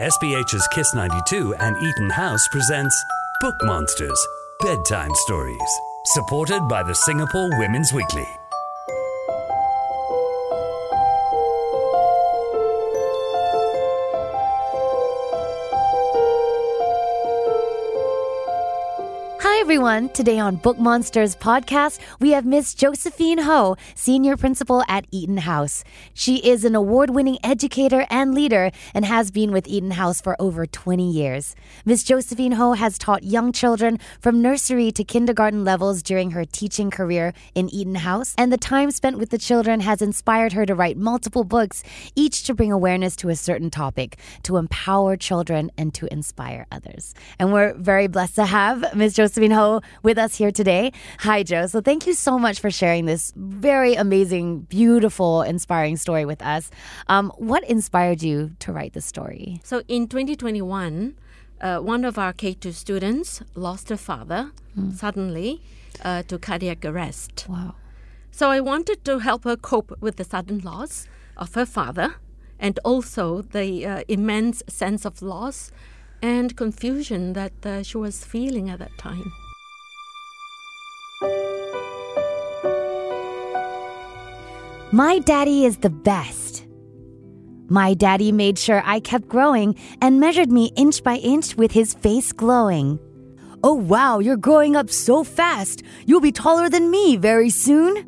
SPH's Kiss 92 and EtonHouse presents Book Monsters Bedtime Stories, supported by the Singapore Women's Weekly. Everyone. Today on Book Monsters podcast, we have Miss Josephyne Ho, Senior Principal at EtonHouse. She is an award winning educator and leader and has been with EtonHouse for over 20 years. Miss Josephyne Ho has taught young children from nursery to kindergarten levels during her teaching career in EtonHouse, and the time spent with the children has inspired her to write multiple books, each to bring awareness to a certain topic, to empower children and to inspire others. And we're very blessed to have Miss Josephyne Ho with us here today. Hi, Joe. So thank you so much for sharing this very amazing, beautiful, inspiring story with us. Um, what inspired you to write the story? So in 2021, uh, one of our K2 students lost her father suddenly uh, to cardiac arrest. Wow. So I wanted to help her cope with the sudden loss of her father and also the uh, immense sense of loss and confusion that uh, she was feeling at that time. My daddy is the best. My daddy made sure I kept growing and measured me inch by inch with his face glowing. Oh wow, you're growing up so fast. You'll be taller than me very soon.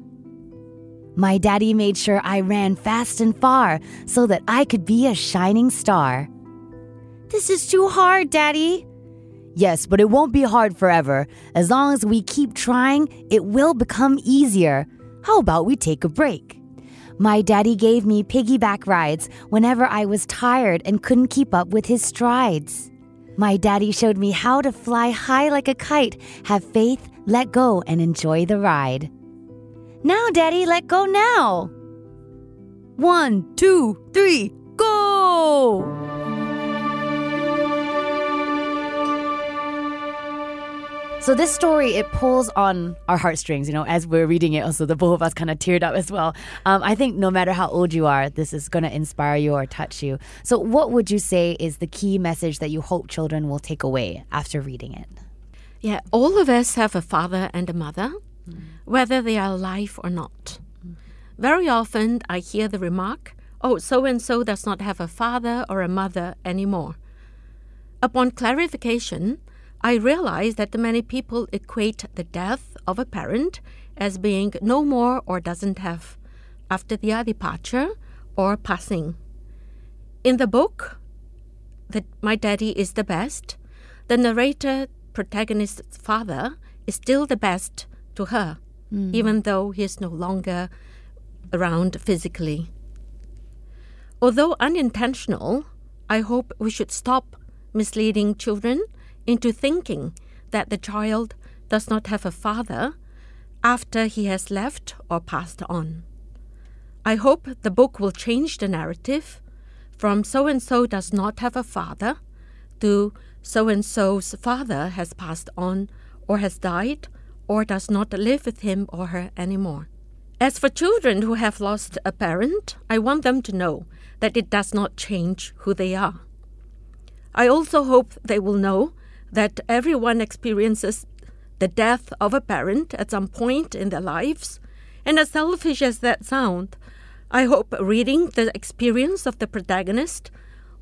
My daddy made sure I ran fast and far so that I could be a shining star. This is too hard, Daddy. Yes, but it won't be hard forever. As long as we keep trying, it will become easier. How about we take a break? My daddy gave me piggyback rides whenever I was tired and couldn't keep up with his strides. My daddy showed me how to fly high like a kite, have faith, let go, and enjoy the ride. Now, Daddy, let go now. One, two, three, go! So this story it pulls on our heartstrings, you know, as we're reading it. Also, the both of us kind of teared up as well. Um, I think no matter how old you are, this is going to inspire you or touch you. So, what would you say is the key message that you hope children will take away after reading it? Yeah, all of us have a father and a mother, whether they are alive or not. Very often I hear the remark, oh, so and so does not have a father or a mother anymore. Upon clarification, I realize that many people equate the death of a parent as being no more or doesn't have after their departure or passing. In the book, that My Daddy is the Best, the narrator protagonist's father is still the best to her, hmm. even though he is no longer around physically. Although unintentional, I hope we should stop misleading children into thinking that the child does not have a father after he has left or passed on. I hope the book will change the narrative from so and so does not have a father to so and so's father has passed on or has died or does not live with him or her anymore. As for children who have lost a parent, I want them to know that it does not change who they are. I also hope they will know that everyone experiences the death of a parent at some point in their lives, and as selfish as that sounds, I hope reading the experience of the protagonist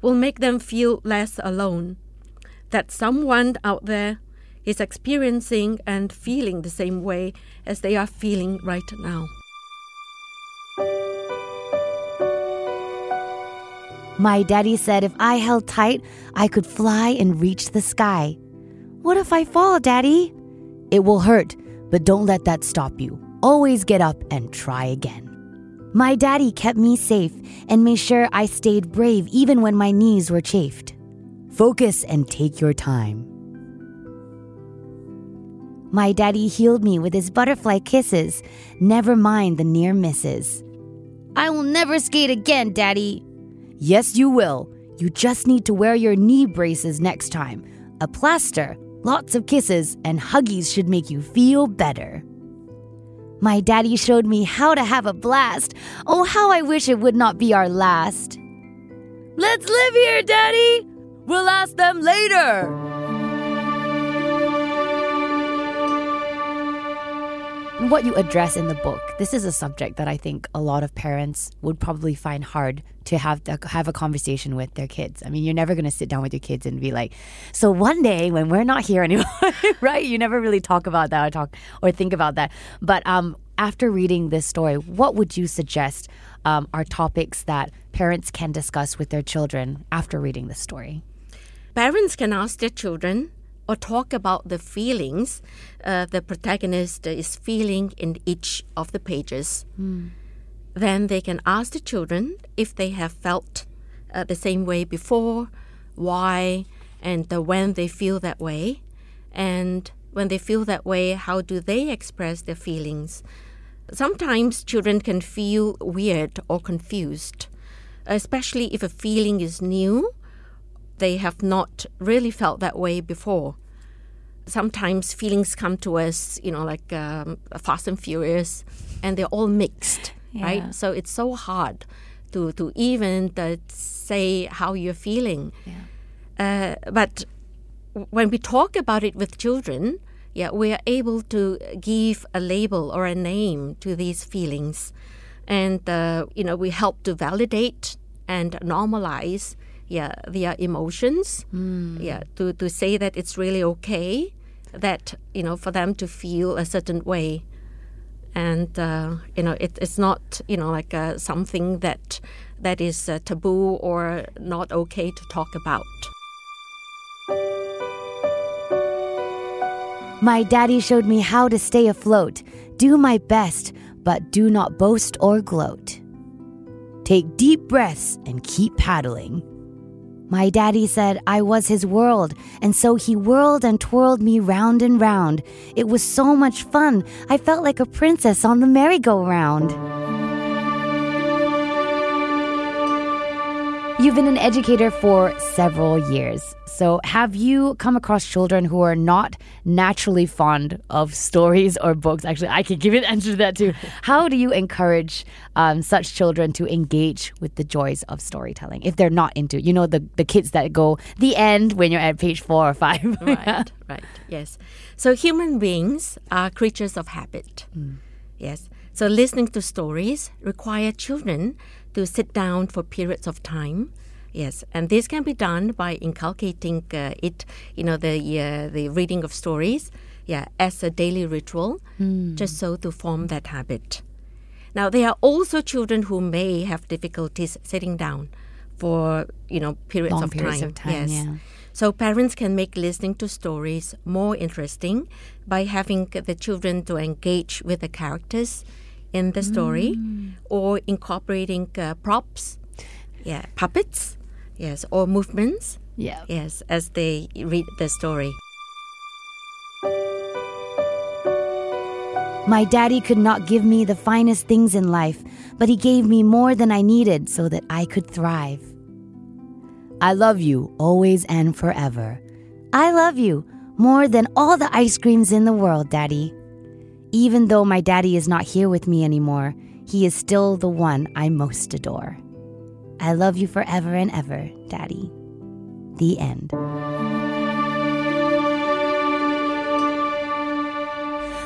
will make them feel less alone. That someone out there is experiencing and feeling the same way as they are feeling right now. My daddy said if I held tight, I could fly and reach the sky. What if I fall, Daddy? It will hurt, but don't let that stop you. Always get up and try again. My daddy kept me safe and made sure I stayed brave even when my knees were chafed. Focus and take your time. My daddy healed me with his butterfly kisses. Never mind the near misses. I will never skate again, Daddy. Yes, you will. You just need to wear your knee braces next time. A plaster, lots of kisses, and huggies should make you feel better. My daddy showed me how to have a blast. Oh, how I wish it would not be our last. Let's live here, Daddy! We'll ask them later. What you address in the book, this is a subject that I think a lot of parents would probably find hard to have the, have a conversation with their kids. I mean, you're never going to sit down with your kids and be like, "So one day when we're not here anymore," right? You never really talk about that or talk or think about that. But um, after reading this story, what would you suggest um, are topics that parents can discuss with their children after reading the story? Parents can ask their children or talk about the feelings uh, the protagonist is feeling in each of the pages. Mm. Then they can ask the children if they have felt uh, the same way before, why, and uh, when they feel that way. And when they feel that way, how do they express their feelings? Sometimes children can feel weird or confused, especially if a feeling is new they have not really felt that way before. Sometimes feelings come to us, you know, like um, fast and furious, and they're all mixed, yeah. right? So it's so hard to to even uh, say how you're feeling. Yeah. Uh, but when we talk about it with children, yeah, we are able to give a label or a name to these feelings, and uh, you know we help to validate and normalize yeah their emotions. Mm. yeah to, to say that it's really okay that you know for them to feel a certain way. And uh, you know it, it's not you know like uh, something that that is uh, taboo or not okay to talk about. My daddy showed me how to stay afloat do my best but do not boast or gloat. Take deep breaths and keep paddling my daddy said I was his world, and so he whirled and twirled me round and round. It was so much fun. I felt like a princess on the merry-go-round. You've been an educator for several years. So, have you come across children who are not naturally fond of stories or books? Actually, I can give you an answer to that too. How do you encourage um, such children to engage with the joys of storytelling if they're not into, you know, the, the kids that go the end when you're at page four or five? right, right, yes. So, human beings are creatures of habit. Mm. Yes. So, listening to stories require children to sit down for periods of time. Yes, and this can be done by inculcating uh, it, you know, the uh, the reading of stories, yeah, as a daily ritual, mm. just so to form that habit. Now, there are also children who may have difficulties sitting down for you know periods, Long of, periods time. of time. Yes. Yeah. So parents can make listening to stories more interesting by having the children to engage with the characters in the story mm. or incorporating uh, props, yeah, puppets, yes, or movements, yeah, yes, as they read the story. My daddy could not give me the finest things in life, but he gave me more than I needed so that I could thrive. I love you always and forever. I love you more than all the ice creams in the world, Daddy. Even though my daddy is not here with me anymore, he is still the one I most adore. I love you forever and ever, Daddy. The end.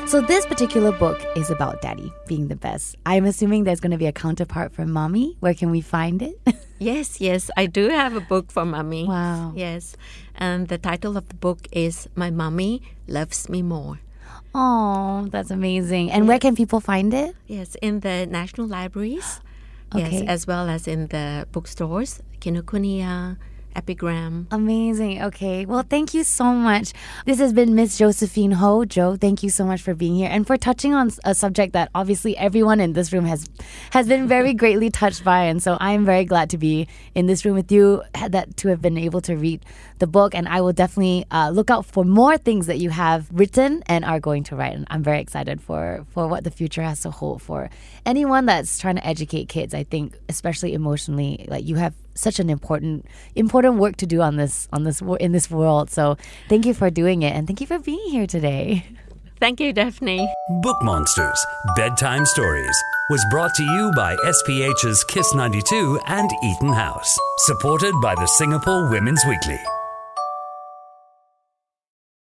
So, this particular book is about daddy being the best. I'm assuming there's going to be a counterpart for mommy. Where can we find it? yes, yes, I do have a book for mummy. Wow. Yes. And the title of the book is My Mummy Loves Me More. Oh, that's amazing. And where can people find it? Yes, in the national libraries. Okay. Yes, as well as in the bookstores, Kinokuniya, epigram. Amazing. Okay. Well, thank you so much. This has been Miss Josephyne Ho. Joe, thank you so much for being here and for touching on a subject that obviously everyone in this room has has been very greatly touched by. And so I'm very glad to be in this room with you, that to have been able to read the book. And I will definitely uh, look out for more things that you have written and are going to write. And I'm very excited for for what the future has to hold for anyone that's trying to educate kids. I think, especially emotionally, like you have such an important important work to do on this on this in this world. So thank you for doing it and thank you for being here today. Thank you, Daphne. Book Monsters Bedtime Stories was brought to you by SPH's Kiss 92 and EtonHouse, supported by the Singapore Women's Weekly.